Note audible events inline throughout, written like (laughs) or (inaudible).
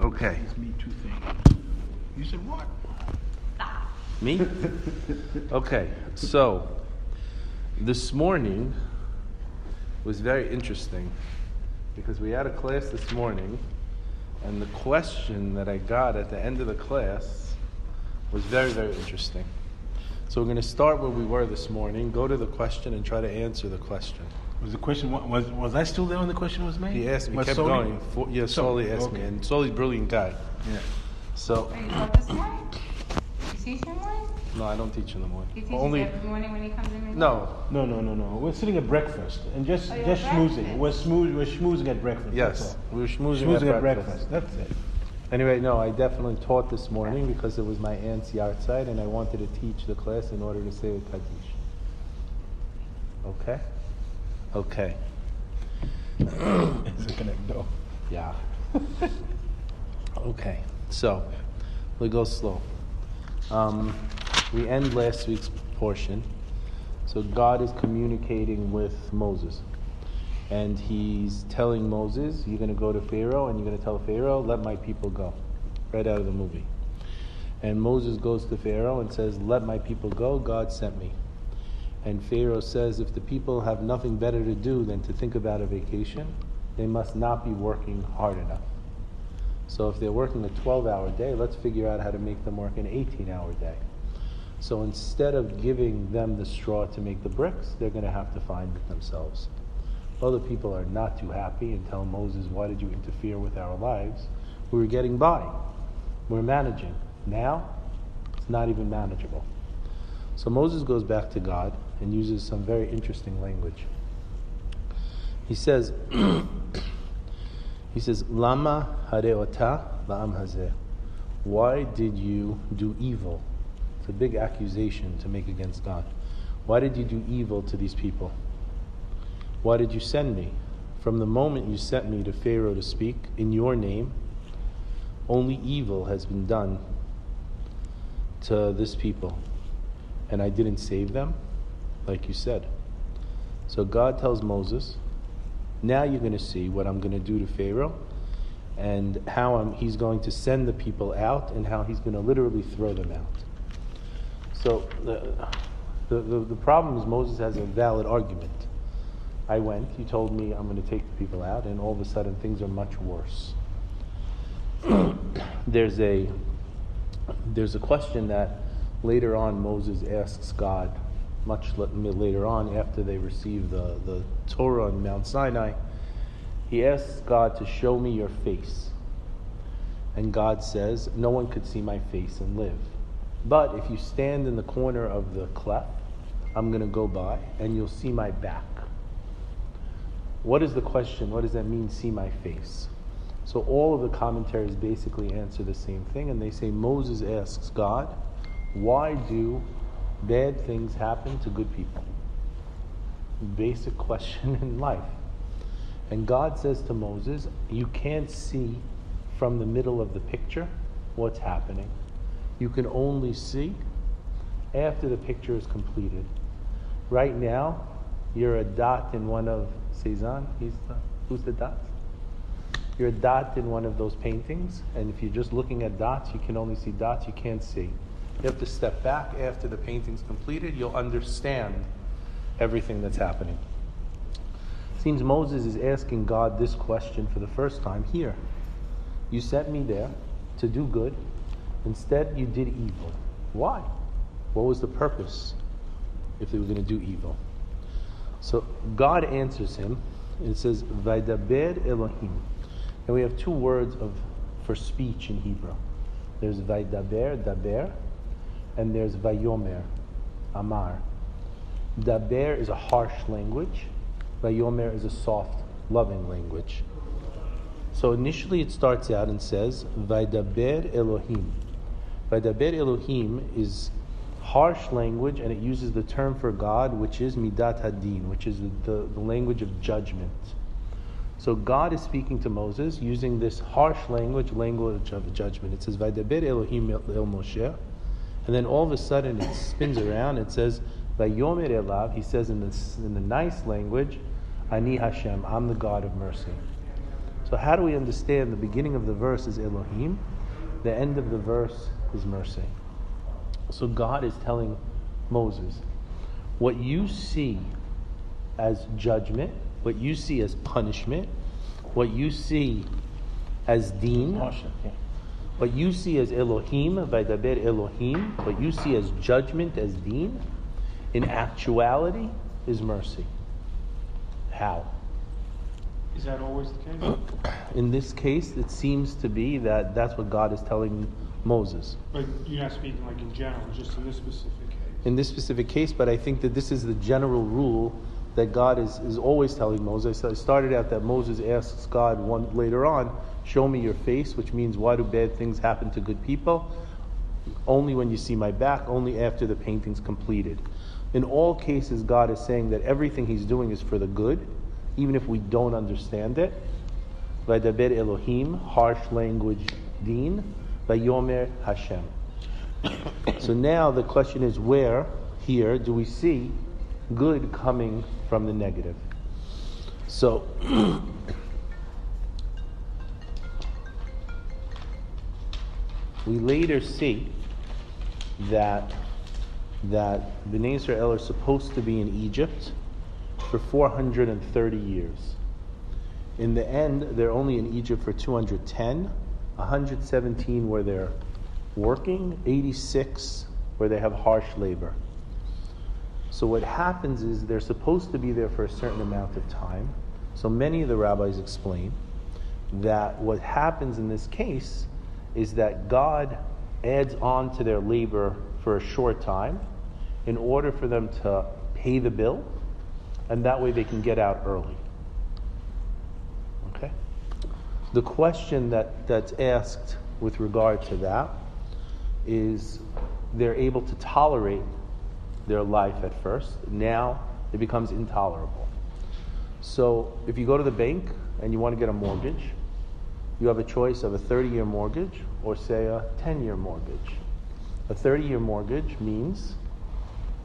Okay. It's me two things. You said what? Me? Okay, so this morning was very interesting because we had a class this morning, and the question that I got at the end of the class was very, very interesting. So we're going to start where we were this morning, go to the question, and try to answer the question. Was the question was was I still there when the question was made? He asked me, Was kept Soli? going. For, yeah, Soli asked me, and Soli's brilliant guy. Yeah. So, Are you taught this morning? You teach in morning? no, I don't teach in the morning. He teaches Only, every morning when he comes in? no, No, no, no, no. We're sitting at breakfast and just Oh, just schmoozing. breakfast. We're schmooze, we're schmoozing at breakfast. yes, we were schmoozing, Schmoozing at breakfast. That's it. Anyway, no, I definitely taught this morning because it was my aunt's yahrzeit and I wanted to teach the class in order to say a Kaddish. Okay? Okay. It's a connect door. Yeah. (laughs) okay, so we go slow. Um, we end last week's portion. So God is communicating with Moses. And he's telling Moses, You're going to go to Pharaoh and you're going to tell Pharaoh, Let my people go. Right out of the movie. And Moses goes to Pharaoh and says, Let my people go. God sent me. And Pharaoh says, If the people have nothing better to do than to think about a vacation, they must not be working hard enough. So if they're working a 12 hour day, let's figure out how to make them work an 18 hour day. So instead of giving them the straw to make the bricks, they're going to have to find it themselves. Other people are not too happy and tell Moses, Why did you interfere with our lives? We were getting by, we're managing. Now, it's not even manageable. So Moses goes back to God and uses some very interesting language. He says, (clears throat) he says, Lama hareota la'am hazeh. Why did you do evil? It's a big accusation to make against God. Why did you do evil to these people? Why did you send me? From the moment you sent me to Pharaoh to speak in your name, only evil has been done to this people. And I didn't save them, like you said. So God tells Moses, now you're going to see what I'm going to do to Pharaoh and how I'm, he's going to send the people out and how he's going to literally throw them out. So the, the, the, the problem is Moses has a valid argument. I went, you told me I'm going to take the people out, and all of a sudden things are much worse. (clears throat) there's a there's a question that later on Moses asks God, much later on after they receive the, the Torah on Mount Sinai. He asks God to show me your face. And God says, No one could see my face and live. But if you stand in the corner of the cleft, I'm going to go by and you'll see my back. What is the question? What does that mean, see my face? So all of the commentaries basically answer the same thing, and they say Moses asks God, why do bad things happen to good people? Basic (laughs) question in life. And God says to Moses, you can't see from the middle of the picture what's happening. You can only see after the picture is completed. Right now, you're a dot in one of Cezanne. He's the, who's the dot? You're a dot in one of those paintings, and if you're just looking at dots, you can only see dots, you can't see. You have to step back after the painting's completed, you'll understand everything that's happening. Seems Moses is asking God this question for the first time here. You sent me there to do good, instead, you did evil. Why? What was the purpose if they were going to do evil? So God answers him. It says, Vaidaber Elohim. And we have two words of for speech in Hebrew. There's Vaidaber, Daber, and there's Vayomer, Amar. Daber is a harsh language. Vayomer is a soft, loving language. So initially it starts out and says, Vaidaber Elohim. Vaidaber Elohim is harsh language and it uses the term for God, which is Midat Hadin, which is the, the, language of judgment. So God is speaking to Moses using this harsh language, language of judgment. It says, Vaidaber Elohim el Moshe. And then all of a sudden it spins around. It says, Vayomer Elav. He says in, this, in the nice language, Ani Hashem, I'm the God of mercy. So how do we understand the beginning of the verse is Elohim, the end of the verse is mercy? So God is telling Moses, what you see as judgment, what you see as punishment, what you see as deen. What you see as Elohim, Vaidaber Elohim, what you see as judgment, as deen, in actuality is mercy. How? Is that always the case? (clears throat) In this case, it seems to be that that's what God is telling Moses. But you're not speaking like in general, just in this specific case. In this specific case, but I think that this is the general rule that God is, is always telling Moses. I started out that Moses asks God one later on, show me your face, which means why do bad things happen to good people? Only when you see my back, only after the painting's completed. In all cases, God is saying that everything He's doing is for the good, even if we don't understand it. Vaidaber Elohim, harsh language, Deen. Vayomer Hashem. (coughs) So now the question is where, here, do we see good coming from the negative? So, (clears throat) we later see that that Bnei Israel are supposed to be in Egypt for 430 years. In the end, they're only in Egypt for 210, 117 where they're working, 86 where they have harsh labor. So what happens is they're supposed to be there for a certain amount of time. So many of the rabbis explain that what happens in this case is that God adds on to their labor for a short time in order for them to pay the bill, and that way they can get out early. Okay? The question that, that's asked with regard to that is they're able to tolerate their life at first. Now it becomes intolerable. So if you go to the bank and you want to get a mortgage, you have a choice of a 30 year mortgage or, say, a 10 year mortgage. A 30 year mortgage means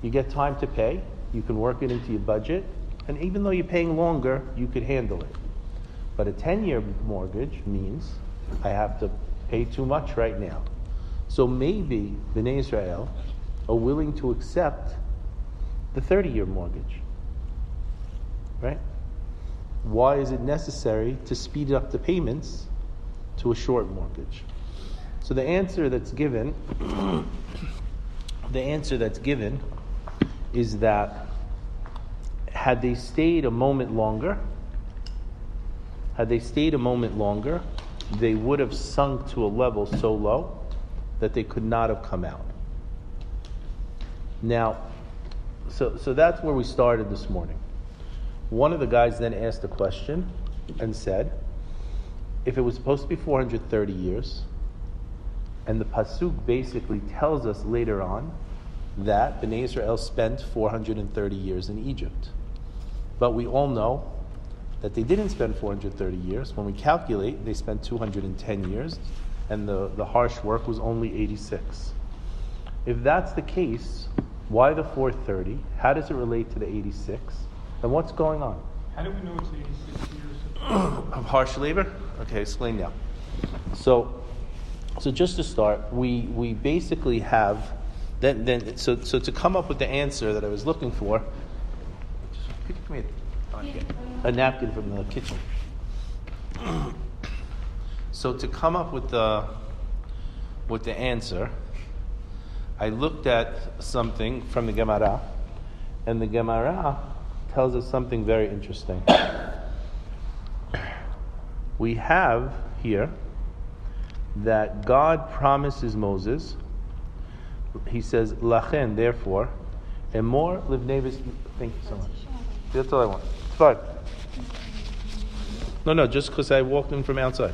you get time to pay, you can work it into your budget, and even though you're paying longer, you could handle it. But a 10 year mortgage means I have to pay too much right now. So maybe Bnei Israel are willing to accept the 30 year mortgage. Right? Why is it necessary to speed up the payments to a short mortgage? So the answer that's given, the answer that's given is that had they stayed a moment longer, had they stayed a moment longer, they would have sunk to a level so low that they could not have come out. Now, so, so that's where we started this morning. One of the guys then asked a question and said, if it was supposed to be 430 years, and the Pasuk basically tells us later on that Bnei Israel spent 430 years in Egypt. But we all know that they didn't spend 430 years. When we calculate, they spent 210 years, and the, the harsh work was only 86. If that's the case, why the 430? How does it relate to the 86? And what's going on? How do we know it's 86 years? (clears throat) of harsh labor? Okay, explain now. So, so just to start, we, we basically have then, then so, so to come up with the answer that I was looking for, just pick me a, oh, a napkin from the kitchen. (clears throat) So to come up with the with the answer, I looked at something from the Gemara, and the Gemara tells us something very interesting. We have here that God promises Moses, he says, Lachen, therefore, and more livnevis. Thank you so much. That's all I want. It's fine. No, no, just because I walked in from outside.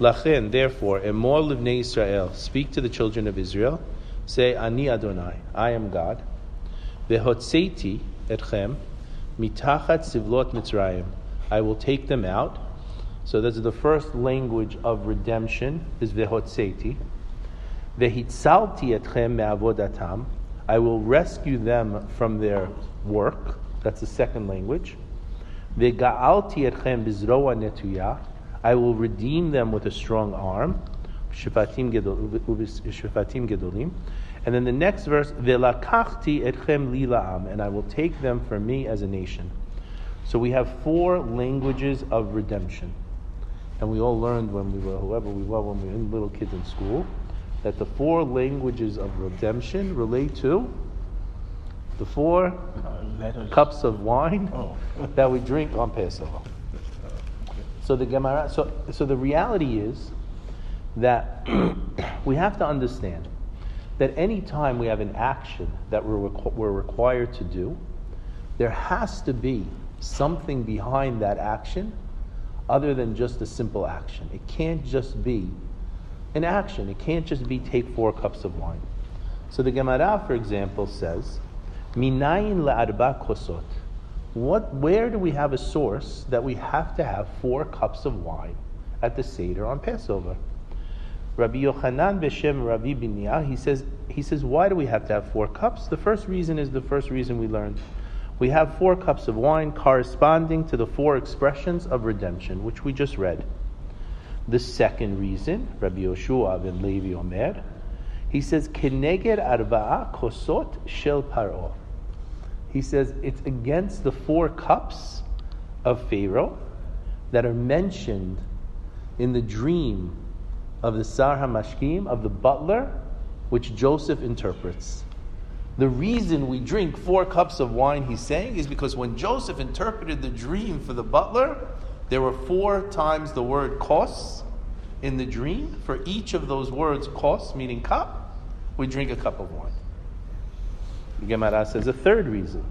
Lachen, therefore, and more livnei Israel, speak to the children of Israel. Say, Ani Adonai, I am God. Vehotzeiti etchem mitachat sivlot Mitzrayim. I will take them out. So that's the first language of redemption is vehotzeiti. Vehitzalti etchem me'avodatam. I will rescue them from their work. That's the second language. Vega'alti etchem bizroa netuya. I will redeem them with a strong arm. Shifatim gedolim. And then the next verse, Velakachti etchem li la'am, and I will take them for me as a nation. So we have four languages of redemption. And we all learned when we were, whoever we were, when we were little kids in school, that the four languages of redemption relate to the four Uh, cups of wine Oh. (laughs) that we drink on Passover. So the Gemara, so, so the reality is that we have to understand that any time we have an action that we're, requ- we're required to do, there has to be something behind that action other than just a simple action. It can't just be an action. It can't just be take four cups of wine. So the Gemara, for example, says, Minayin la'arba kosot. What, where do we have a source that we have to have four cups of wine at the Seder on Passover? Rabbi Yochanan Beshem Rabbi Binyah, he says, he says, why do we have to have four cups? The first reason is the first reason we learned. We have four cups of wine corresponding to the four expressions of redemption, which we just read. The second reason, Rabbi Yoshua ben Levi Omer, he says, Keneged arba'a kosot shel paro. He says it's against the four cups of Pharaoh that are mentioned in the dream of the Sar HaMashkim, of the butler, which Joseph interprets. The reason we drink four cups of wine, he's saying, is because when Joseph interpreted the dream for the butler, there were four times the word kos in the dream. For each of those words, kos, meaning cup, we drink a cup of wine. The Gemara says a third reason.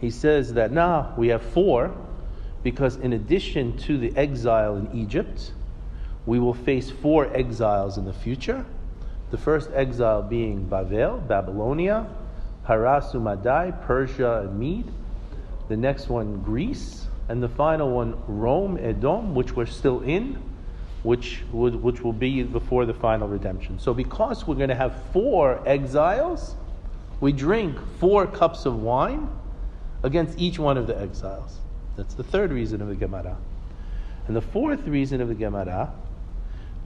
He says that now we have four because in addition to the exile in Egypt, we will face four exiles in the future. The first exile being Babel, Babylonia, Harasumadai, Persia and Mede. The next one, Greece. And the final one, Rome, Edom, which we're still in, which, would, which will be before the final redemption. So, because we're going to have four exiles, we drink four cups of wine against each one of the exiles. That's the third reason of the Gemara. And the fourth reason of the Gemara,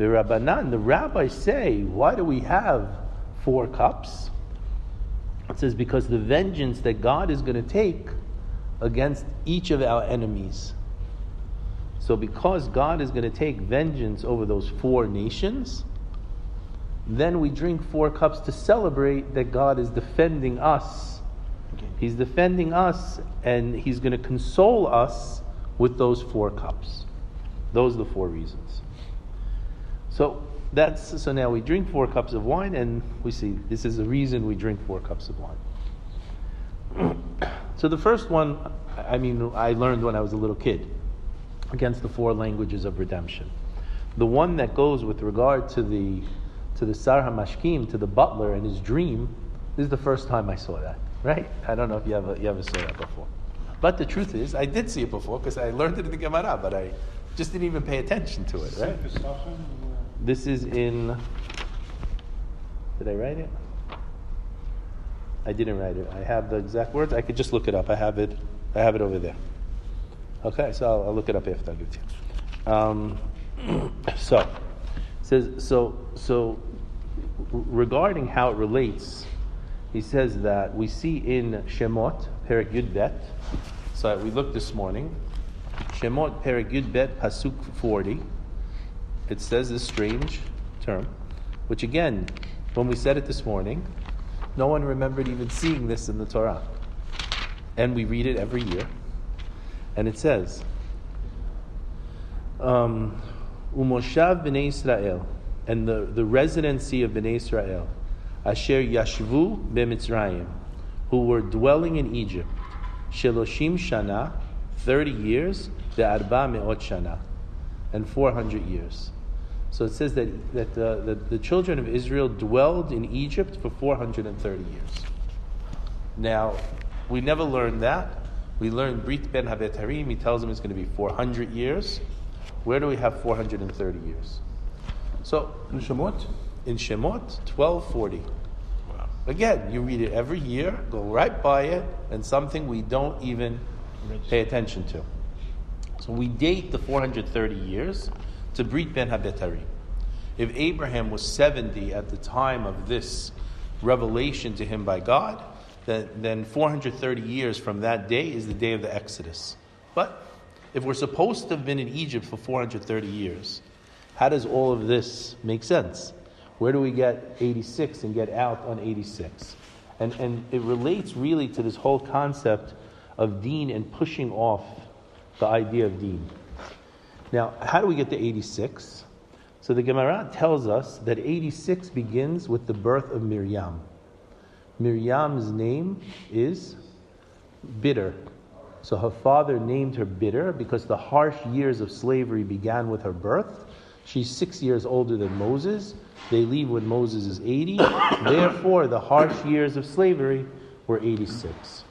the Rabbanan, the rabbis say, why do we have four cups? It says, because the vengeance that God is going to take against each of our enemies. So, because God is going to take vengeance over those four nations, then we drink four cups to celebrate that God is defending us. Okay. He's defending us and He's going to console us with those four cups. Those are the four reasons. So that's so now we drink four cups of wine and we see this is the reason we drink four cups of wine. (clears throat) so the first one, I mean, I learned when I was a little kid against the four languages of redemption. The one that goes with regard to the to the Sar HaMashkim, to the butler and his dream, this is the first time I saw that. Right? I don't know if you ever you ever saw that before. But the truth is, I did see it before because I learned it in the Gemara, but I just didn't even pay attention to it. Right? This is in. Did I write it? I didn't write it. I have the exact words. I could just look it up. I have it. I have it over there. Okay, so I'll, I'll look it up after I give it to you. Um, (clears throat) so, says so. So, regarding how it relates, he says that we see in Shemot Perik Yud Bet. So we looked this morning. Shemot Perik Yud Bet Pasuk forty it says this strange term, which again, when we said it this morning, no one remembered even seeing this in the Torah. And we read it every year. And it says, um, Umoshav b'nei Israel, and the, the residency of b'nei Israel, Asher Yashvu b'Mitzrayim, who were dwelling in Egypt, Sheloshim Shana, 30 years, the Arba Me'ot Shana, and 400 years. So it says that, that the, the, the children of Israel dwelled in Egypt for 430 years. Now, we never learned that. We learned Brit Ben Habetarim, he tells them it's going to be 400 years. Where do we have 430 years? So, In Shemot? in Shemot, 1240. Wow. Again, you read it every year, go right by it, and something we don't even pay attention to. So we date the 430 years to Brit Ben Habetari. If Abraham was 70 at the time of this revelation to him by God, then, then 430 years from that day is the day of the Exodus. But if we're supposed to have been in Egypt for 430 years, how does all of this make sense? Where do we get 86 and get out on 86? And, and it relates really to this whole concept of deen and pushing off the idea of deen. Now, how do we get to 86? So the Gemara tells us that 86 begins with the birth of Miriam. Miriam's name is bitter. So her father named her bitter because the harsh years of slavery began with her birth. She's six years older than Moses. They leave when Moses is 80. (coughs) Therefore, the harsh years of slavery were 86.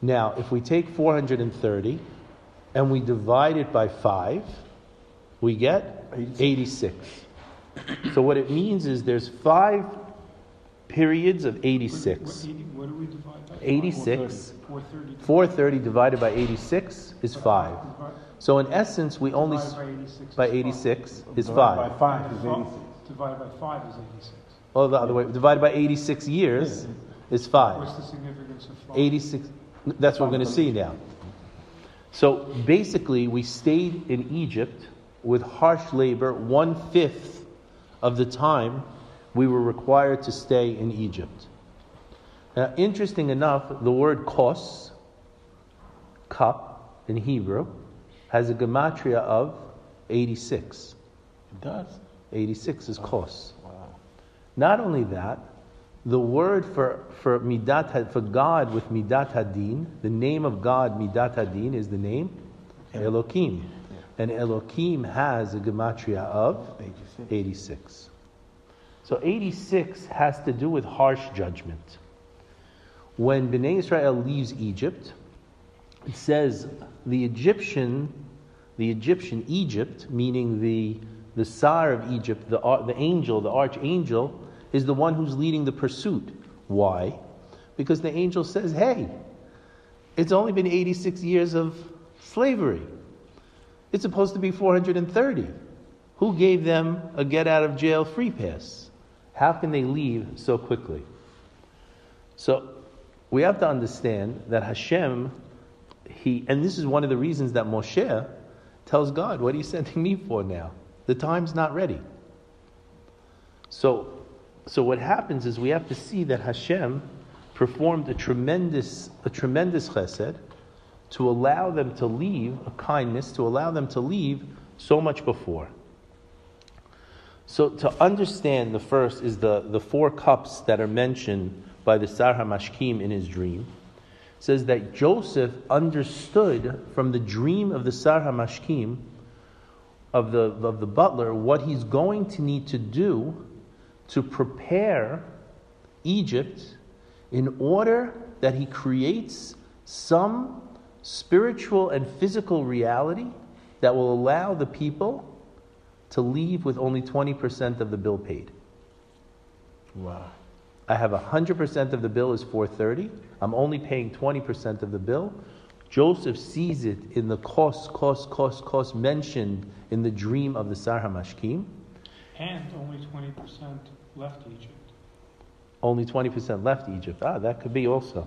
Now, if we take 430 and we divide it by 5, we get 86. So what it means is there's five periods of 86. What, eighty- what do we divide by? 86. Four thirty. 430 divided by 86 is 5. So in essence, we only Divided by by eighty-six. is five. Divided 5. By five is eighty-six. Divided by five is eighty-six. Oh, the other way. Divided by 86 years is 5. What's the significance of five? 86 that's what we're going to see now. So basically, we stayed in Egypt with harsh labor one fifth of the time we were required to stay in Egypt. Now, interesting enough, the word kos, cup in Hebrew, has a gematria of 86. It does. 86 is oh, kos. Wow. Not only that, the word for, for, midat, for God with midat hadin, the name of God, midat hadin, is the name Elohim. And Elohim has a gematria of 86. 86. So 86 has to do with harsh judgment. When Bnei Israel leaves Egypt, it says the Egyptian, the Egyptian Egypt, meaning the the Tsar of Egypt, the the angel, the archangel, is the one who's leading the pursuit. Why? Because the angel says, "Hey, it's only been 86 years of slavery. It's supposed to be 430. Who gave them a get out of jail free pass? How can they leave so quickly?" So we have to understand that Hashem, he, and this is one of the reasons that Moshe tells God, What are you sending me for now? The time's not ready. So, so what happens is we have to see that Hashem performed a tremendous, a tremendous chesed to allow them to leave, a kindness, to allow them to leave so much before. So to understand the first is the, the four cups that are mentioned by the Sar HaMashkim in his dream. It says that Joseph understood from the dream of the Sar HaMashkim, of the, of the butler, what he's going to need to do to prepare Egypt in order that he creates some spiritual and physical reality that will allow the people to leave with only 20% of the bill paid. Wow. I have 100% of the bill is 430. I'm only paying 20% of the bill. Joseph sees it in the cost, cost, cost, cost mentioned in the dream of the Sar HaMashkim. And only twenty percent left Egypt. Only 20% left Egypt. Ah, that could be also.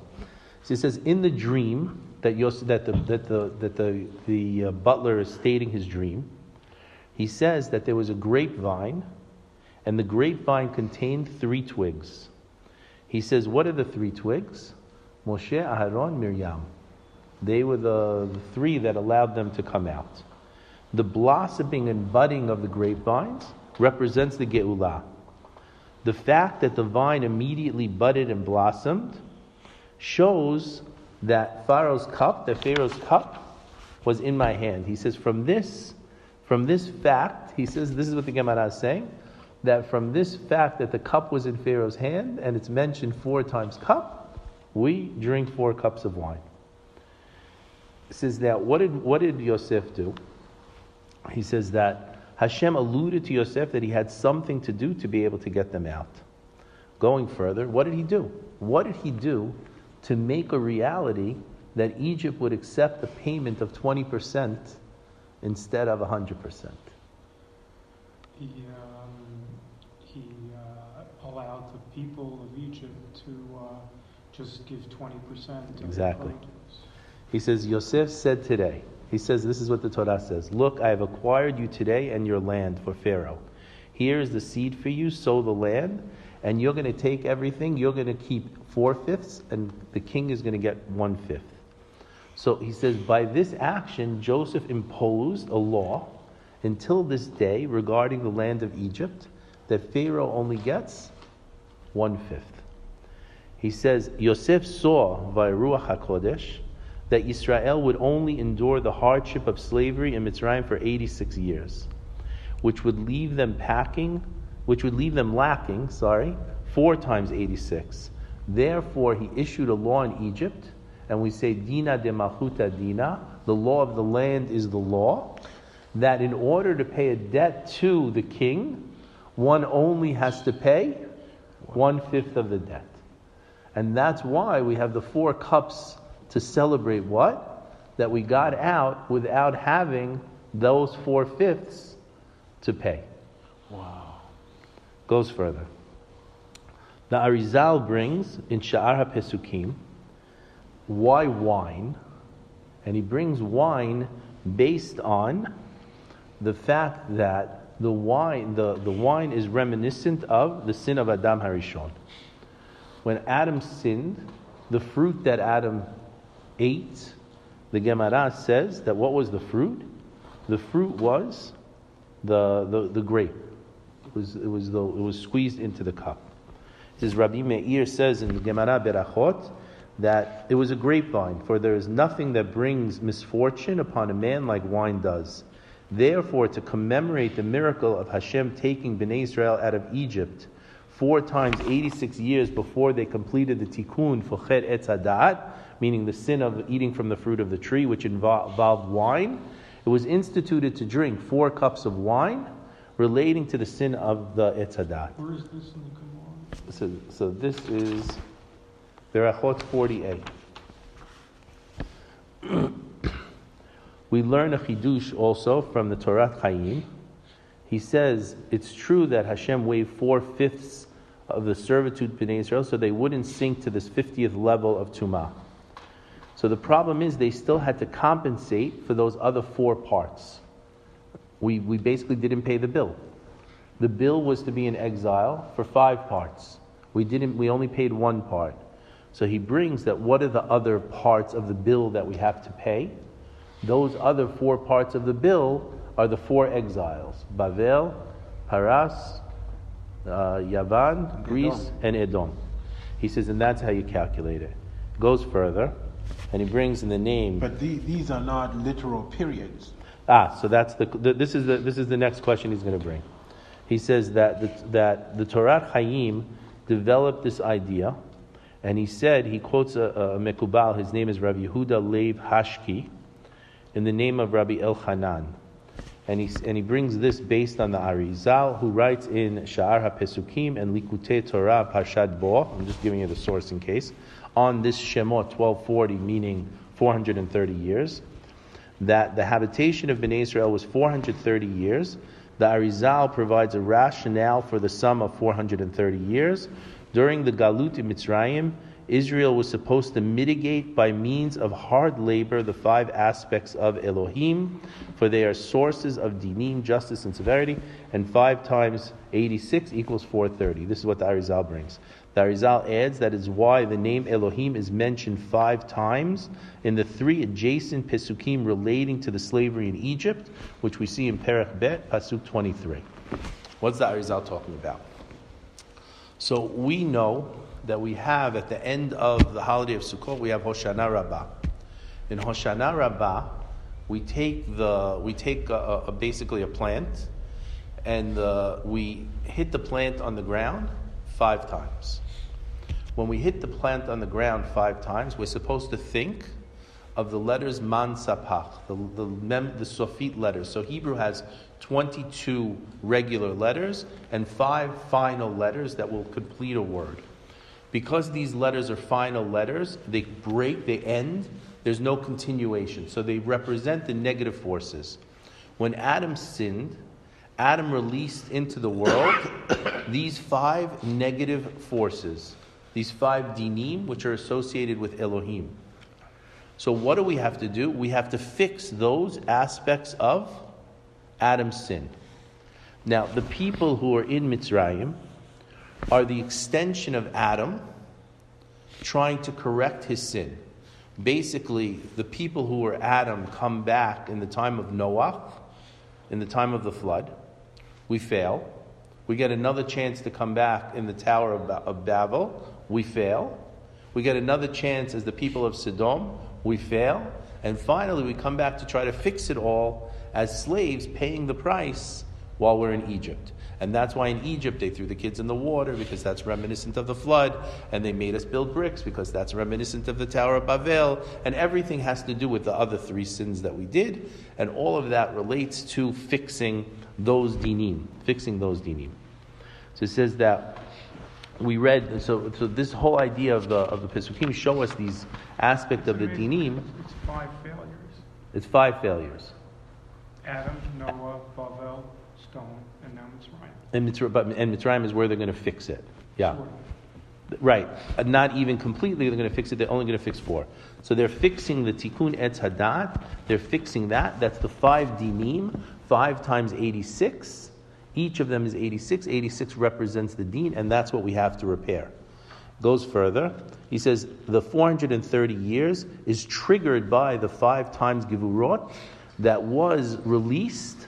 So it says in the dream that, Yos, that, the, that, the, that the, the uh, butler is stating his dream, he says that there was a grapevine, and the grapevine contained three twigs. He says, What are the three twigs? Moshe, Aharon, Miriam. They were the, the three that allowed them to come out. The blossoming and budding of the grapevines represents the Geulah. The fact that the vine immediately budded and blossomed shows that Pharaoh's cup, that Pharaoh's cup, was in my hand. He says, from this, from this fact, he says, this is what the Gemara is saying, that from this fact that the cup was in Pharaoh's hand and it's mentioned four times cup, we drink four cups of wine. He says now, what did what did Yosef do? He says that Hashem alluded to Yosef that he had something to do to be able to get them out. Going further, what did he do? What did he do to make a reality that Egypt would accept a payment of 20% instead of 100%. He, um, he uh, allowed the people of Egypt to uh, just give 20% Exactly. He says, Yosef said today, he says, this is what the Torah says Look, I have acquired you today and your land for Pharaoh. Here is the seed for you, sow the land, and you're going to take everything. You're going to keep four fifths, and the king is going to get one fifth. So he says, by this action, Joseph imposed a law until this day regarding the land of Egypt that Pharaoh only gets one fifth. He says, Yosef saw by Ruach HaKodesh that Israel would only endure the hardship of slavery in Mitzrayim for 86 years, which would leave them packing, which would leave them lacking, sorry, four times 86. Therefore, he issued a law in Egypt, and we say, Dina de Malchuta Dina, the law of the land is the law, that in order to pay a debt to the king, one only has to pay one fifth of the debt. And that's why we have the four cups to celebrate what? That we got out without having those four fifths to pay. Wow. Goes further. The Arizal brings in Sha'ar HaPesukim, why wine? And he brings wine based on the fact that the wine, the, the wine is reminiscent of the sin of Adam Harishon. When Adam sinned, the fruit that Adam ate, the Gemara says that what was the fruit? The fruit was the, the, the grape. It was, it, was the, it was squeezed into the cup. Says Rabbi Meir says in the Gemara Berachot that it was a grapevine, for there is nothing that brings misfortune upon a man like wine does. Therefore, to commemorate the miracle of Hashem taking Bnei Israel out of Egypt four times 86 years before they completed the tikkun for Chet Etz meaning the sin of eating from the fruit of the tree, which involved wine, it was instituted to drink four cups of wine relating to the sin of the Etz Hadat. Where is this in the Gemara? So, so this is Berachot 48. we learn a chidush also from the Torah Chaim. He says it's true that Hashem waived four fifths of the servitude Bnei Israel, so they wouldn't sink to this fiftieth level of tumah. So the problem is they still had to compensate for those other four parts. We, we basically didn't pay the bill. The bill was to be in exile for five parts. We didn't. We only paid one part. So he brings that. What are the other parts of the bill that we have to pay? Those other four parts of the bill are the four exiles: Bavel, Paras, uh, Yavan, Greece, and Edom. He says, and that's how you calculate it. Goes further, and he brings in the name. But the, these are not literal periods. Ah, so that's the, the this is the this is the next question he's going to bring. He says that the, that the Torah Chaim developed this idea, and he said he quotes a, a Mekubal. His name is Rabbi Yehuda Lev Hashki, in the name of Rabbi Elchanan, and he and he brings this based on the Arizal, who writes in Sha'ar HaPesukim and Likutei Torah Parshat Bo. I'm just giving you the source in case on this Shemot 1240, meaning 430 years that the habitation of Bnei Israel was 430 years. The Arizal provides a rationale for the sum of 430 years. During the Galut in Mitzrayim, Israel was supposed to mitigate by means of hard labor the five aspects of Elohim, for they are sources of dinim, justice, and severity, and five times 86 equals 430. This is what the Arizal brings. The Arizal adds that is why the name Elohim is mentioned five times in the three adjacent Pesukim relating to the slavery in Egypt, which we see in Perech Bet, Pasuk 23. What's the Arizal talking about? So we know that we have at the end of the holiday of Sukkot, we have Hoshana Rabbah. In Hoshana Rabbah, we take the we take a, a, basically a plant, and uh, we hit the plant on the ground five times. When we hit the plant on the ground five times, we're supposed to think of the letters man sapach, the, the, mem, the sofit letters. So Hebrew has 22 regular letters and five final letters that will complete a word. Because these letters are final letters, they break, they end There's no continuation. So they represent the negative forces. When Adam sinned, Adam released into the world these five negative forces, these five dinim, which are associated with Elohim. So, what do we have to do? We have to fix those aspects of Adam's sin. Now, the people who are in Mitzrayim are the extension of Adam trying to correct his sin. Basically, the people who were Adam come back in the time of Noah, in the time of the flood. We fail. We get another chance to come back in the Tower of, ba- of Babel. We fail. We get another chance as the people of Sodom. We fail. And finally, we come back to try to fix it all as slaves paying the price while we're in Egypt. And that's why in Egypt they threw the kids in the water because that's reminiscent of the flood. And they made us build bricks because that's reminiscent of the Tower of Babel. And everything has to do with the other three sins that we did. And all of that relates to fixing those dinim, fixing those dinim. So it says that we read, so, so this whole idea of the, of the Pesukim show us these aspects of the dinim. It's five failures. It's five failures. Adam, Noah, Bavel, Stone, and now Mitzrayim. And Mitzrayim, but, and Mitzrayim is where they're going to fix it. Yeah. Sort of. Right. Uh, Not even completely, they're going to fix it. They're only going to fix four. So they're fixing the Tikkun Etz Hadat. They're fixing that. That's the five dinim, five times 86. Each of them is 86. 86 represents the din, and that's what we have to repair. Goes further. He says the 430 years is triggered by the five times Givurot that was released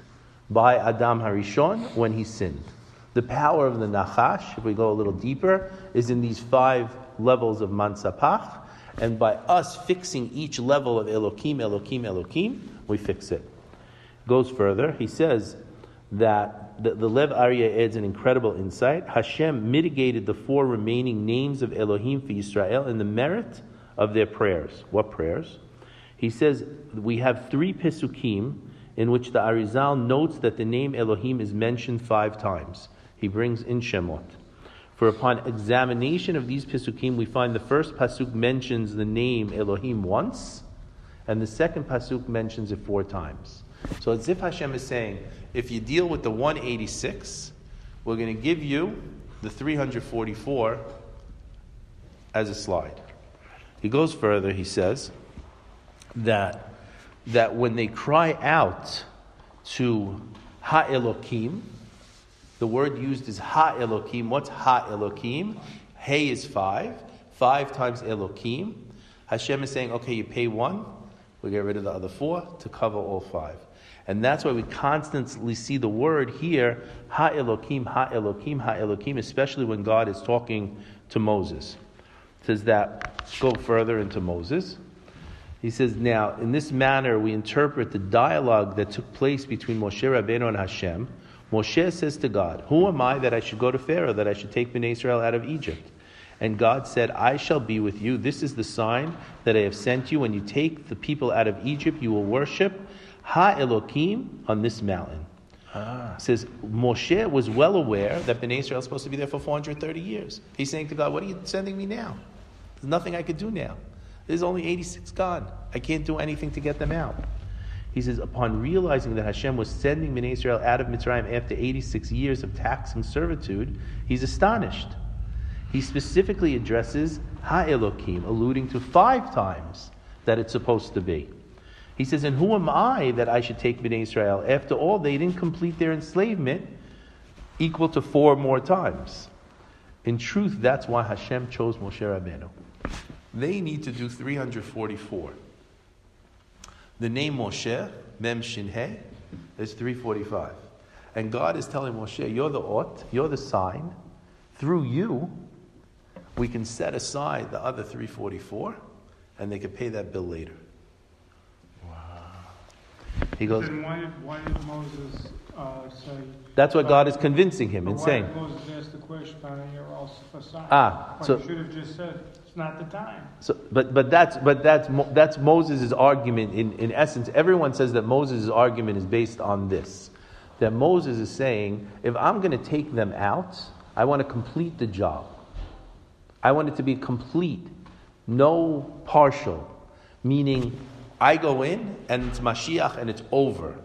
by Adam Harishon when he sinned. The power of the Nachash, if we go a little deeper, is in these five levels of Mansapach. And by us fixing each level of Elokim, Elokim, Elokim, we fix it. Goes further, he says that the, the Lev Arya adds an incredible insight. Hashem mitigated the four remaining names of Elohim for Israel in the merit of their prayers. What prayers? He says we have three Pesukim in which the Arizal notes that the name Elohim is mentioned five times. He brings in Shemot. For upon examination of these Pesukim, we find the first Pasuk mentions the name Elohim once, and the second Pasuk mentions it four times. So it's if Hashem is saying, if you deal with the 186, we're going to give you the 344 as a slide. He goes further, he says that, that when they cry out to Ha Elokim, the word used is Ha Elokim. What's Ha Elokim? Hey is five. Five times Elokim. Hashem is saying, okay, you pay one, we get rid of the other four to cover all five. And that's why we constantly see the word here, Ha Elokim, Ha Elokim, Ha Elokim, especially when God is talking to Moses. It says that, go further into Moses. He says, now, in this manner, we interpret the dialogue that took place between Moshe Rabbeinu and Hashem. Moshe says to God, Who am I that I should go to Pharaoh, that I should take Bnei Israel out of Egypt? And God said, I shall be with you. This is the sign that I have sent you. When you take the people out of Egypt, you will worship Ha Elokim on this mountain. Ah. It says Moshe was well aware that Bnei Israel is supposed to be there for 430 years. He's saying to God, What are you sending me now? There's nothing I could do now. There's only 86 God. I can't do anything to get them out. He says, upon realizing that Hashem was sending Bnei Israel out of Mitzrayim after 86 years of taxing servitude, he's astonished. He specifically addresses Ha Elokim, alluding to five times that it's supposed to be. He says, And who am I that I should take Bnei Israel? After all, they didn't complete their enslavement equal to four more times. In truth, that's why Hashem chose Moshe Rabbeinu. They need to do 344. The name Moshe, Mem Shin He, is 345. And God is telling Moshe, You're the Ot, you're the sign. Through you, we can set aside the other 344 and they can pay that bill later. He goes, Then why why did Moses uh, say? That's what God is convincing him and saying. did Moses ask the question, "Are you also for sign?" Ah, so- should have just said, "It's not the time." So, but but that's but that's Mo- that's Moses' argument. In in essence, everyone says that Moses' argument is based on this: that Moses is saying, if I'm going to take them out, I want to complete the job. I want it to be complete, no partial. meaning I go in and it's Mashiach and it's over.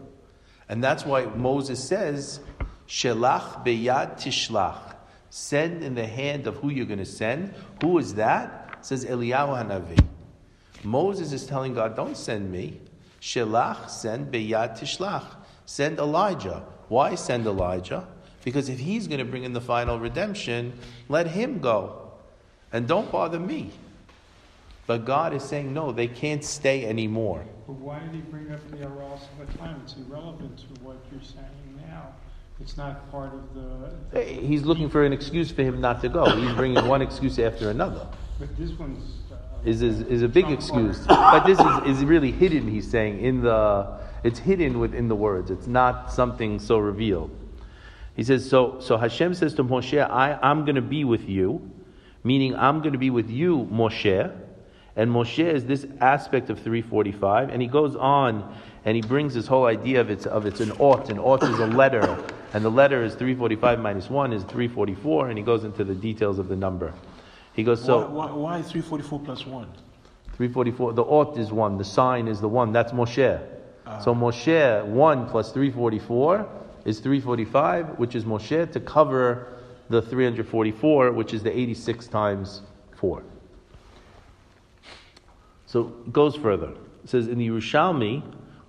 And that's why Moses says, Shelach beyad tishlach. Send in the hand of who you're going to send. Who is that? Says Eliyahu Hanavi. Moses is telling God, don't send me. Shelach, send beyad tishlach. Send Elijah. Why send Elijah? Because if he's going to bring in the final redemption, let him go. And don't bother me. But God is saying, no, they can't stay anymore. But why did he bring up the Aral time? It's irrelevant to what you're saying now. It's not part of the. He's looking for an excuse for him not to go. He's bringing one excuse after another. But this one's. Uh, is, is, is a big excuse. but this is, is really hidden, he's saying, in the. It's hidden within the words. It's not something so revealed. He says, so, so Hashem says to Moshe, I, I'm going to be with you, meaning I'm going to be with you, Moshe. And Moshe is this aspect of 345, and he goes on and he brings this whole idea of it's, of it's an ought, and ought is a letter, and the letter is 345 minus 1 is 344, and he goes into the details of the number. He goes, so. Why, why, why 344 plus 1? 344, the ought is 1, the sign is the 1, that's Moshe. Uh, so Moshe, 1 plus 344 is 345, which is Moshe, to cover the 344, which is the 86 times 4. So goes further. It says in the Yerushalmi,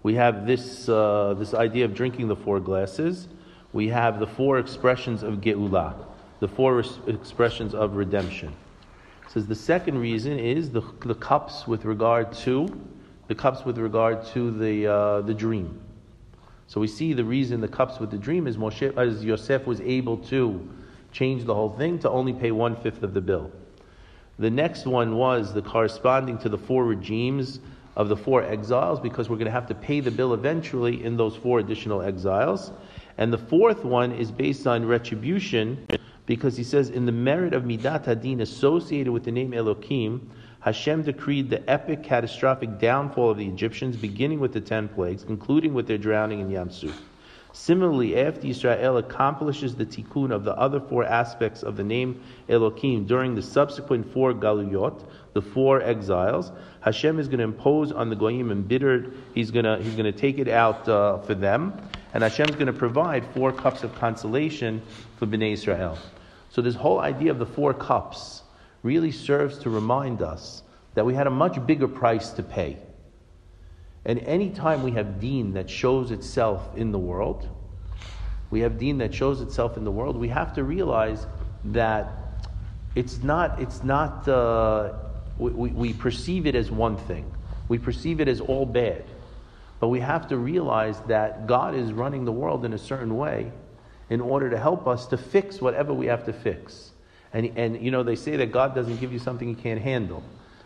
we have this, uh, this idea of drinking the four glasses. We have the four expressions of Geula, the four res- expressions of redemption. It says the second reason is the, the cups with regard to the cups with regard to the, uh, the dream. So we see the reason the cups with the dream is Moshe, as Yosef was able to change the whole thing to only pay one fifth of the bill. The next one was the corresponding to the four regimes of the four exiles because we're going to have to pay the bill eventually in those four additional exiles. And the fourth one is based on retribution because he says in the merit of Midat Hadin associated with the name Elokim, Hashem decreed the epic catastrophic downfall of the Egyptians beginning with the ten plagues, concluding with their drowning in Yam Suf. Similarly, after Israel accomplishes the tikkun of the other four aspects of the name Elohim during the subsequent four galuyot, the four exiles, Hashem is going to impose on the goyim and bitter. He's going to he's going to take it out uh, for them, and Hashem is going to provide four cups of consolation for Bnei Israel. So this whole idea of the four cups really serves to remind us that we had a much bigger price to pay. And any time we have deen that shows itself in the world, we have deen that shows itself in the world, we have to realize that it's not, it's not, uh, we, we, perceive it as one thing. We perceive it as all bad. But we have to realize that God is running the world in a certain way in order to help us to fix whatever we have to fix. And, and you know, they say that God doesn't give you something you can't handle.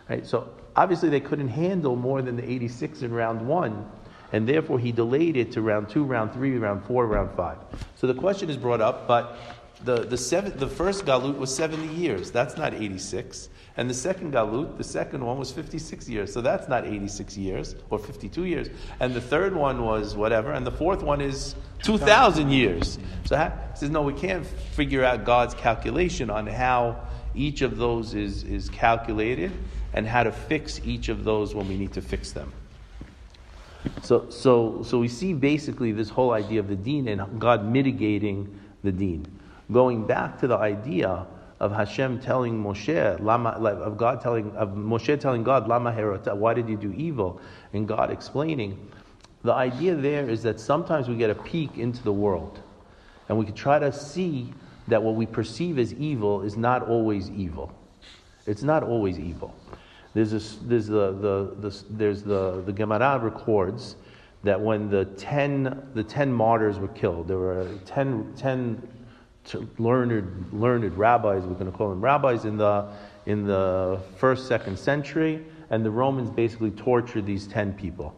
Right? So obviously they couldn't handle more than the 86 in round one, and therefore he delayed it to round two, round three, round four, round five. So the question is brought up, but the, the, seven, the first galut was 70 years. That's not 86. And the second galut, the second one was 56 years. So that's not 86 years or 52 years. And the third one was whatever. And the fourth one is 2,000 years. So he says, no, we can't figure out God's calculation on how each of those is, is calculated and how to fix each of those when we need to fix them. So, so, so we see basically this whole idea of the deen and God mitigating the deen. Going back to the idea of Hashem telling Moshe, Lama, of God telling, of Moshe telling God, Lama why did you do evil? And God explaining. The idea there is that sometimes we get a peek into the world, and we can try to see that what we perceive as evil is not always evil. It's not always evil. There's, this, there's, the, the, the, there's the, the Gemara records that when the ten, the ten martyrs were killed, there were ten, ten learned, learned rabbis, we're going to call them rabbis, in the, in the first, second century, and the Romans basically tortured these ten people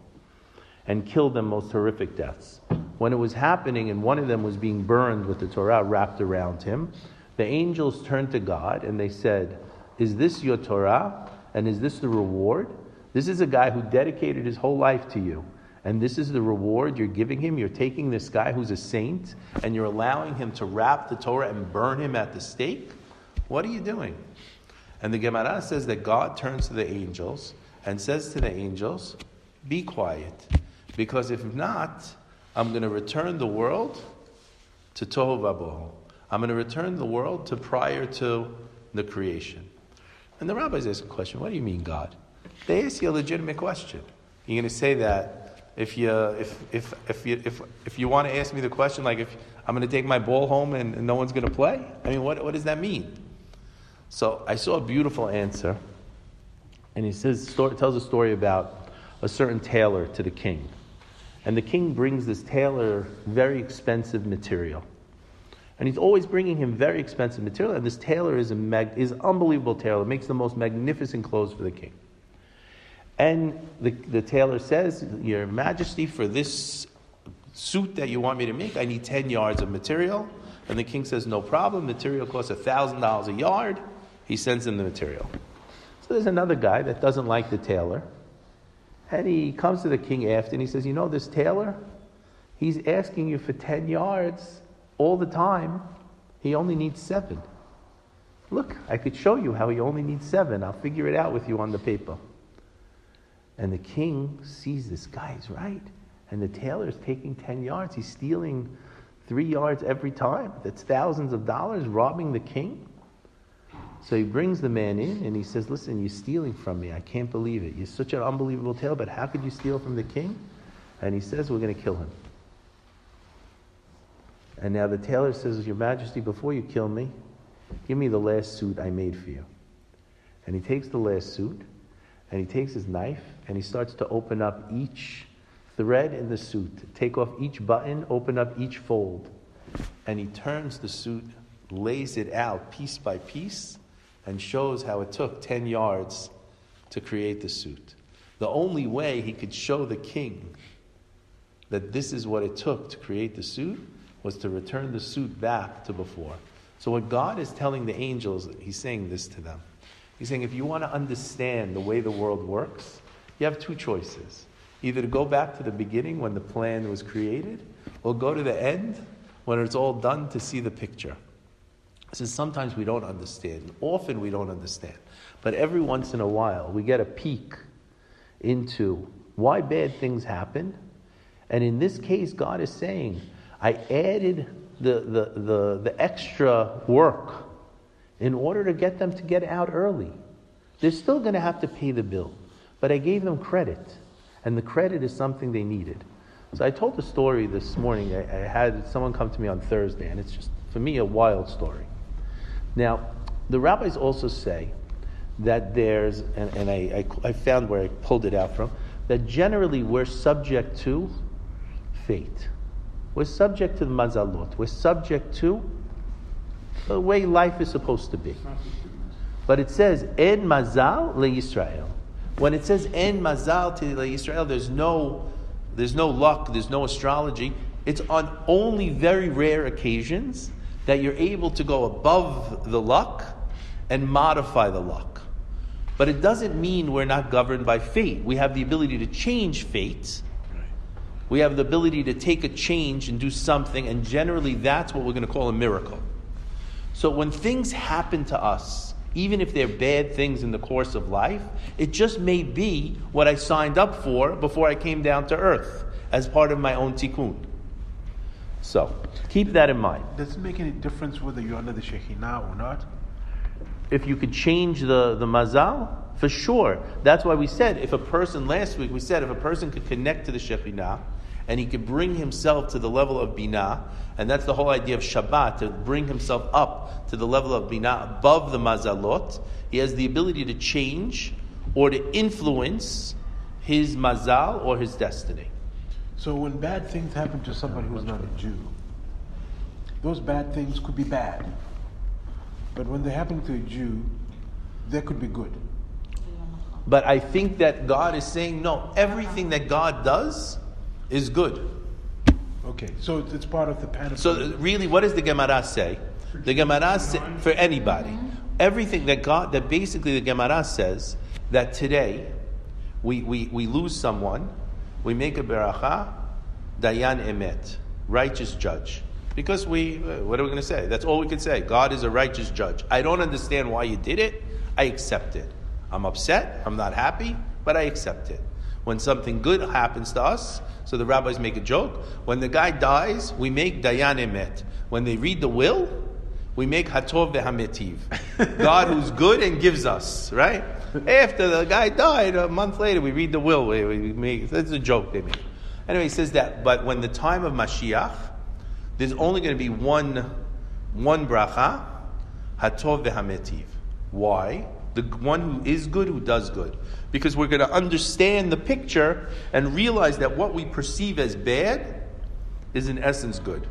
and killed them most horrific deaths. When it was happening and one of them was being burned with the Torah wrapped around him, the angels turned to God and they said, Is this your Torah? And is this the reward? This is a guy who dedicated his whole life to you. And this is the reward you're giving him. You're taking this guy who's a saint and you're allowing him to wrap the Torah and burn him at the stake? What are you doing? And the Gemara says that God turns to the angels and says to the angels, Be quiet, because if not, I'm going to return the world to Tohu Vabohu. I'm going to return the world to prior to the creation. And the rabbis ask a question What do you mean, God? They ask you a legitimate question. You're going to say that if you, if, if, if, you, if, if you want to ask me the question, like if I'm going to take my ball home and, and no one's going to play? I mean, what, what does that mean? So I saw a beautiful answer. And he says, story, tells a story about a certain tailor to the king. And the king brings this tailor very expensive material. And he's always bringing him very expensive material. And this tailor is a mag, is unbelievable tailor. Makes the most magnificent clothes for the king. And the, the tailor says, Your Majesty, for this suit that you want me to make, I need 10 yards of material. And the king says, No problem. Material costs $1,000 a yard. He sends him the material. So there's another guy that doesn't like the tailor. And he comes to the king after and he says, You know, this tailor, he's asking you for 10 yards all the time. He only needs seven. Look, I could show you how he only needs seven. I'll figure it out with you on the paper. And the king sees this guy's right. And the tailor is taking 10 yards. He's stealing three yards every time. That's thousands of dollars robbing the king. So he brings the man in and he says, Listen, you're stealing from me. I can't believe it. You're such an unbelievable tailor, but how could you steal from the king? And he says, We're going to kill him. And now the tailor says, Your Majesty, before you kill me, give me the last suit I made for you. And he takes the last suit and he takes his knife and he starts to open up each thread in the suit, take off each button, open up each fold. And he turns the suit, lays it out piece by piece and shows how it took 10 yards to create the suit. The only way he could show the king that this is what it took to create the suit was to return the suit back to before. So, what God is telling the angels, he's saying this to them. He's saying, if you want to understand the way the world works, you have two choices. Either to go back to the beginning when the plan was created, or go to the end when it's all done to see the picture. Says sometimes we don't understand. Often we don't understand. But every once in a while, we get a peek into why bad things happen. And in this case, God is saying, I added the, the, the, the extra work in order to get them to get out early. They're still going to have to pay the bill. But I gave them credit. And the credit is something they needed. So I told the story this morning. I, I had someone come to me on Thursday, and it's just, for me, a wild story. Now, the rabbis also say that there's, and, and I, I, I, found where I pulled it out from, that generally we're subject to fate. We're subject to the mazalot. We're subject to the way life is supposed to be. But it says, En mazal le Yisrael. When it says En mazal to le Yisrael, there's no, there's no luck, there's no astrology. It's on only very rare occasions that you're able to go above the luck and modify the luck. But it doesn't mean we're not governed by fate. We have the ability to change fate. We have the ability to take a change and do something, and generally that's what we're going to call a miracle. So when things happen to us, even if they're bad things in the course of life, it just may be what I signed up for before I came down to earth as part of my own tikkun. So keep that in mind. Does it make any difference whether you're under the Shekhinah or not? If you could change the, the mazal, for sure. That's why we said if a person, last week we said if a person could connect to the Shekhinah and he could bring himself to the level of Binah, and that's the whole idea of Shabbat, to bring himself up to the level of Binah above the mazalot, he has the ability to change or to influence his mazal or his destiny. So when bad things happen to somebody who's not a Jew, those bad things could be bad. But when they happen to a Jew, they could be good. But I think that God is saying, no, everything that God does is good. Okay, so it's part of the panoply. So really, what does the Gemara say? The Gemara say, for anybody, everything that God, that basically the Gemara says that today we, we, we lose someone, we make a beracha, dayan emet, righteous judge. Because we, uh, what are we going to say? That's all we can say. God is a righteous judge. I don't understand why you did it. I accept it. I'm upset. I'm not happy. but I accept it. When something good happens to us, so the rabbis make a joke. When the guy dies, we make dayan emet. When they read the will, we make hatov vehametiv. God who's good and gives us, right? After the guy died, a month later, we read the will. We, we make, that's a joke they make. Anyway, he says that, but when the time of Mashiach, there's only going to be one, one bracha, hatov vehametiv. Why? The one who is good, who does good. Because we're going to understand the picture and realize that what we perceive as bad is in essence good.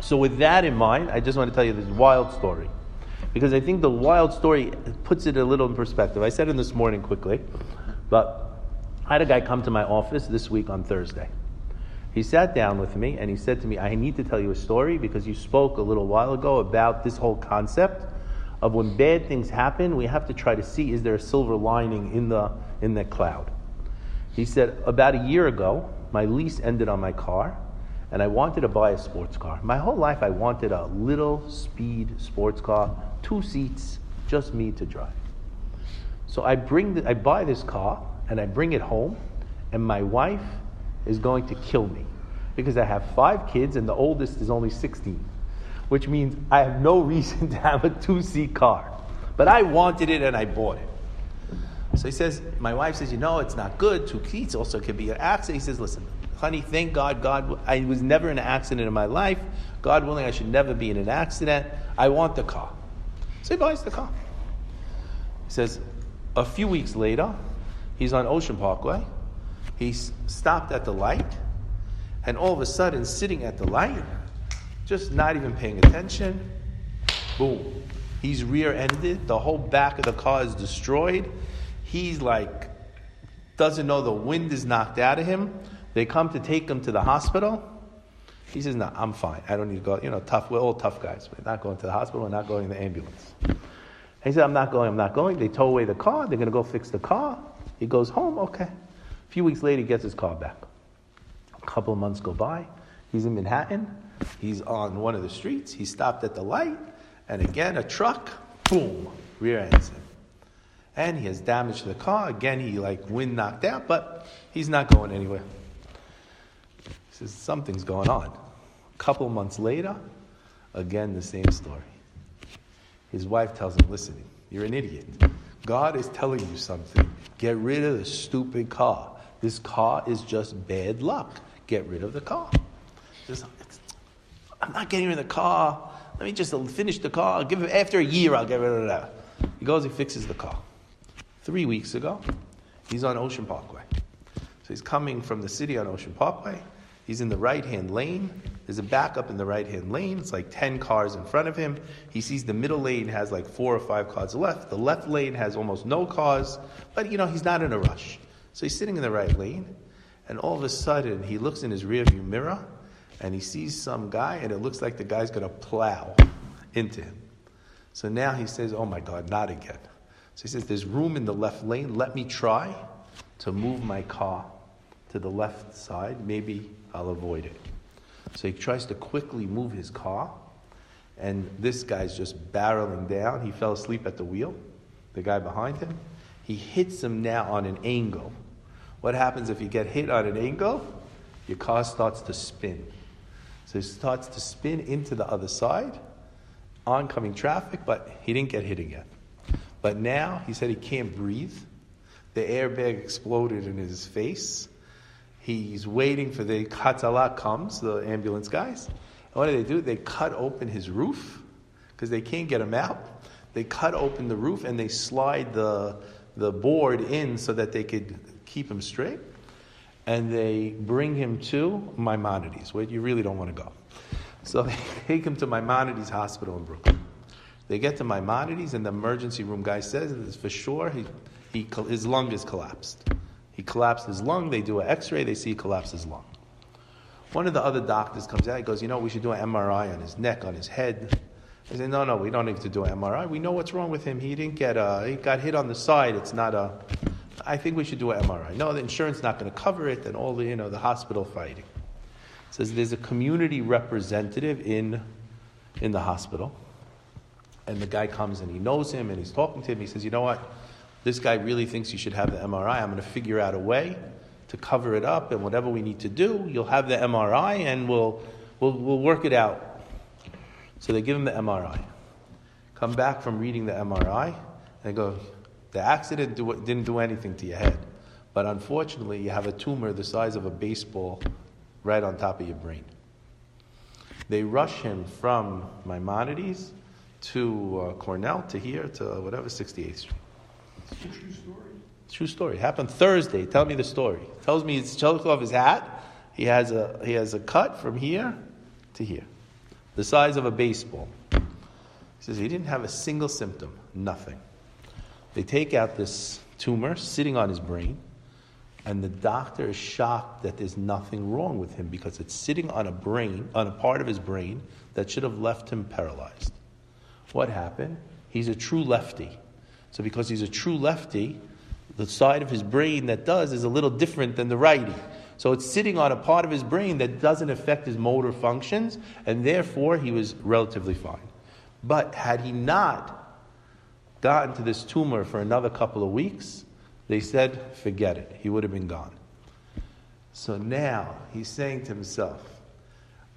So, with that in mind, I just want to tell you this wild story. Because I think the wild story puts it a little in perspective. I said it this morning quickly, but I had a guy come to my office this week on Thursday. He sat down with me and he said to me, I need to tell you a story because you spoke a little while ago about this whole concept of when bad things happen, we have to try to see is there a silver lining in the in the cloud. He said, about a year ago, my lease ended on my car, and I wanted to buy a sports car. My whole life, I wanted a little speed sports car, two seats, just me to drive. So I bring, the, I buy this car, and I bring it home, and my wife is going to kill me because I have five kids, and the oldest is only 16 which means I have no reason (laughs) to have a two seat car. But I wanted it and I bought it. So he says, my wife says, you know, it's not good. Two seats also could be an accident. He says, listen, honey, thank God, God, I was never in an accident in my life. God willing, I should never be in an accident. I want the car. So he buys the car. He says, a few weeks later, he's on Ocean Parkway. He's stopped at the light, and all of a sudden, sitting at the light, just not even paying attention. Boom. He's rear ended. The whole back of the car is destroyed. He's like, doesn't know the wind is knocked out of him. They come to take him to the hospital. He says, No, I'm fine. I don't need to go. You know, tough, we're all tough guys. We're not going to the hospital. We're not going in the ambulance. He said, I'm not going. I'm not going. They tow away the car. They're going to go fix the car. He goes home. Okay. A few weeks later, he gets his car back. A couple of months go by. He's in Manhattan. He's on one of the streets. He stopped at the light, and again, a truck, boom, rear ends him. And he has damage to the car. Again, he like wind knocked out, but he's not going anywhere. Says, Something's going on. A couple months later, again, the same story. His wife tells him, Listen, you're an idiot. God is telling you something. Get rid of the stupid car. This car is just bad luck. Get rid of the car. Just, I'm not getting rid of the car. Let me just finish the car. Give after a year. I'll get rid of that. He goes. He fixes the car. Three weeks ago, he's on Ocean Parkway. So he's coming from the city on Ocean Parkway. He's in the right hand lane. There's a backup in the right hand lane. It's like 10 cars in front of him. He sees the middle lane has like four or five cars left. The left lane has almost no cars, but you know, he's not in a rush. So he's sitting in the right lane, and all of a sudden he looks in his rearview mirror and he sees some guy, and it looks like the guy's going to plow into him. So now he says, Oh my God, not again. So he says, There's room in the left lane. Let me try to move my car to the left side. Maybe I'll avoid it. So he tries to quickly move his car, and this guy's just barreling down. He fell asleep at the wheel, the guy behind him. He hits him now on an angle. What happens if you get hit on an angle? Your car starts to spin. So he starts to spin into the other side, oncoming traffic, but he didn't get hit again. But now he said he can't breathe. The airbag exploded in his face. He's waiting for the Hatzalah comes, the ambulance guys. And what do they do? They cut open his roof because they can't get him out. They cut open the roof and they slide the, the board in so that they could keep him straight and they bring him to Maimonides, where you really don't want to go. So (laughs) they take him to Maimonides Hospital in Brooklyn. They get to Maimonides, and the emergency room guy says for sure he, he, his lung is collapsed. He collapsed his lung. They do an x ray, they see he collapsed his lung. One of the other doctors comes out, he goes, You know, we should do an MRI on his neck, on his head. I say, No, no, we don't need to do an MRI. We know what's wrong with him. He didn't get a, he got hit on the side. It's not a, I think we should do an MRI. No, the insurance not going to cover it, and all the you know the hospital fighting. Says there's a community representative in in the hospital, and the guy comes and he knows him and he's talking to him. He says, you know what? This guy really thinks you should have the MRI. I'm going to figure out a way to cover it up, and whatever we need to do, you'll have the MRI, and we'll, we'll, we'll work it out. So they give him the MRI. Come back from reading the MRI, and they go, the accident do, didn't do anything to your head, but unfortunately, you have a tumor the size of a baseball right on top of your brain. They rush him from Maimonides to uh, Cornell to here to whatever 68th Street. True story. True story. Happened Thursday. Tell me the story. Tells me it's took off his hat. He has a he has a cut from here to here, the size of a baseball. He says he didn't have a single symptom. Nothing. They take out this tumor sitting on his brain, and the doctor is shocked that there's nothing wrong with him because it's sitting on a brain, on a part of his brain that should have left him paralyzed. What happened? He's a true lefty. So because he's a true lefty, the side of his brain that does is a little different than the righty. So it's sitting on a part of his brain that doesn't affect his motor functions, and therefore he was relatively fine. But had he not gotten to this tumor for another couple of weeks, they said, forget it. He would have been gone. So now he's saying to himself,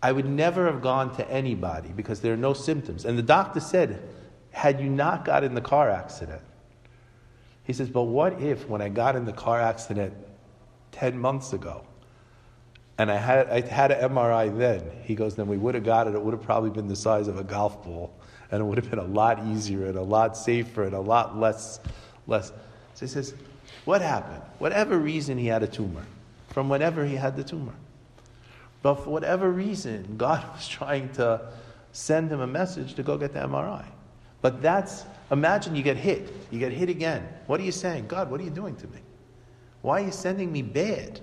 I would never have gone to anybody because there are no symptoms. And the doctor said, had you not got in the car accident, he says, but what if when I got in the car accident 10 months ago and I had, I had an MRI then, he goes, then we would have got it. It would have probably been the size of a golf ball and it would have been a lot easier and a lot safer and a lot less, less. So he says, what happened? Whatever reason he had a tumor, from whenever he had the tumor. But for whatever reason, God (laughs) was trying to send him a message to go get the MRI. But that's, imagine you get hit. You get hit again. What are you saying? God, what are you doing to me? Why are you sending me bad?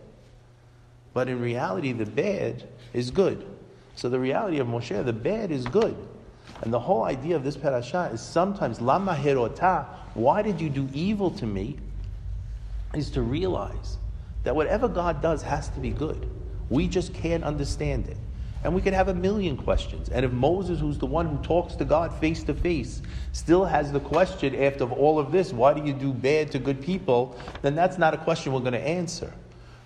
But in reality, the bad is good. So the reality of Moshe, the bad is good. And the whole idea of this parasha is sometimes, lama herota, why did you do evil to me? Is to realize that whatever God does has to be good. We just can't understand it. And we could have a million questions. And if Moses, who's the one who talks to God face to face, still has the question after all of this, why do you do bad to good people? Then that's not a question we're going to answer.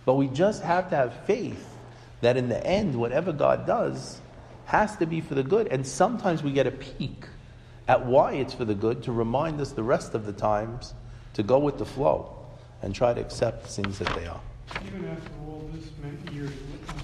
But we just have to have faith that in the end, whatever God does has to be for the good. And sometimes we get a peek at why it's for the good to remind us the rest of the times to go with the flow and try to accept things that they are. Even after all this many years,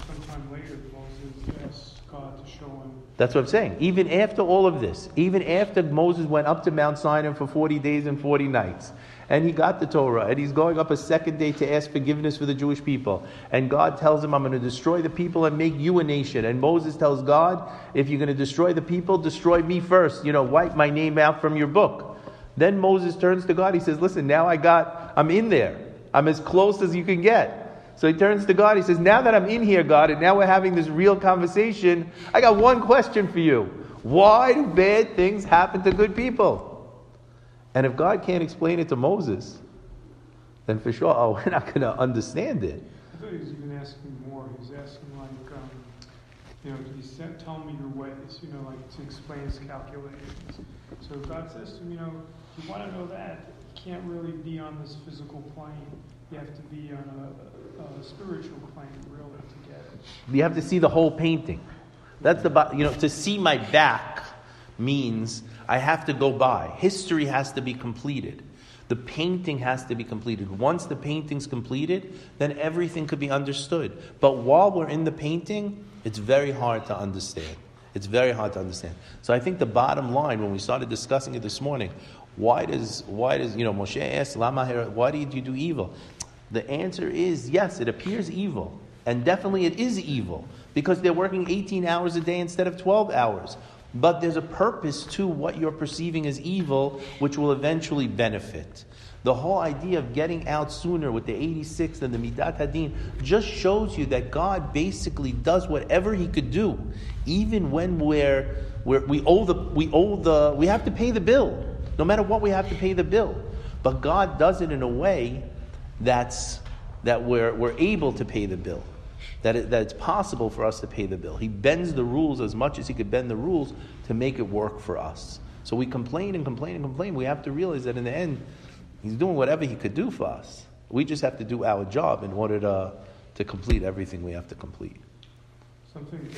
sometime later, Moses asked God to show him. That's what I'm saying. Even after all of this, even after Moses went up to Mount Sinai for 40 days and 40 nights, and he got the Torah, and he's going up a second day to ask forgiveness for the Jewish people, and God tells him, I'm going to destroy the people and make you a nation. And Moses tells God, if you're going to destroy the people, destroy me first. You know, wipe my name out from your book. Then Moses turns to God. He says, Listen, now I got, I'm in there. I'm as close as you can get. So he turns to God. He says, Now that I'm in here, God, and now we're having this real conversation, I got one question for you. Why do bad things happen to good people? And if God can't explain it to Moses, then for sure, (laughs) oh, we're not going to understand it. I thought he was even asking more. He was asking, like, um, you know, he said, tell me your ways, you know, like to explain his calculations. So God says to him, you know, you want to know that, can't really be on this physical plane. You have to be on a, a spiritual plane, really, to get it. You have to see the whole painting. That's the, you know, to see my back means I have to go by. History has to be completed. The painting has to be completed. Once the painting's completed, then everything could be understood. But while we're in the painting, it's very hard to understand. It's very hard to understand. So I think the bottom line, when we started discussing it this morning, why does why does you know Moshe asked Lama why did you do evil? The answer is yes, it appears evil, and definitely it is evil because they're working 18 hours a day instead of 12 hours. But there's a purpose to what you're perceiving as evil, which will eventually benefit. The whole idea of getting out sooner with the 86th and the Midat Hadin just shows you that God basically does whatever He could do, even when we're, we're, we owe the we owe the we have to pay the bill. No matter what, we have to pay the bill. But God does it in a way that's that we're, we're able to pay the bill that, it, that it's possible for us to pay the bill. He bends the rules as much as he could bend the rules to make it work for us. So we complain and complain and complain. We have to realize that in the end, He's doing whatever he could do for us. We just have to do our job in order to, to complete everything we have to complete. Something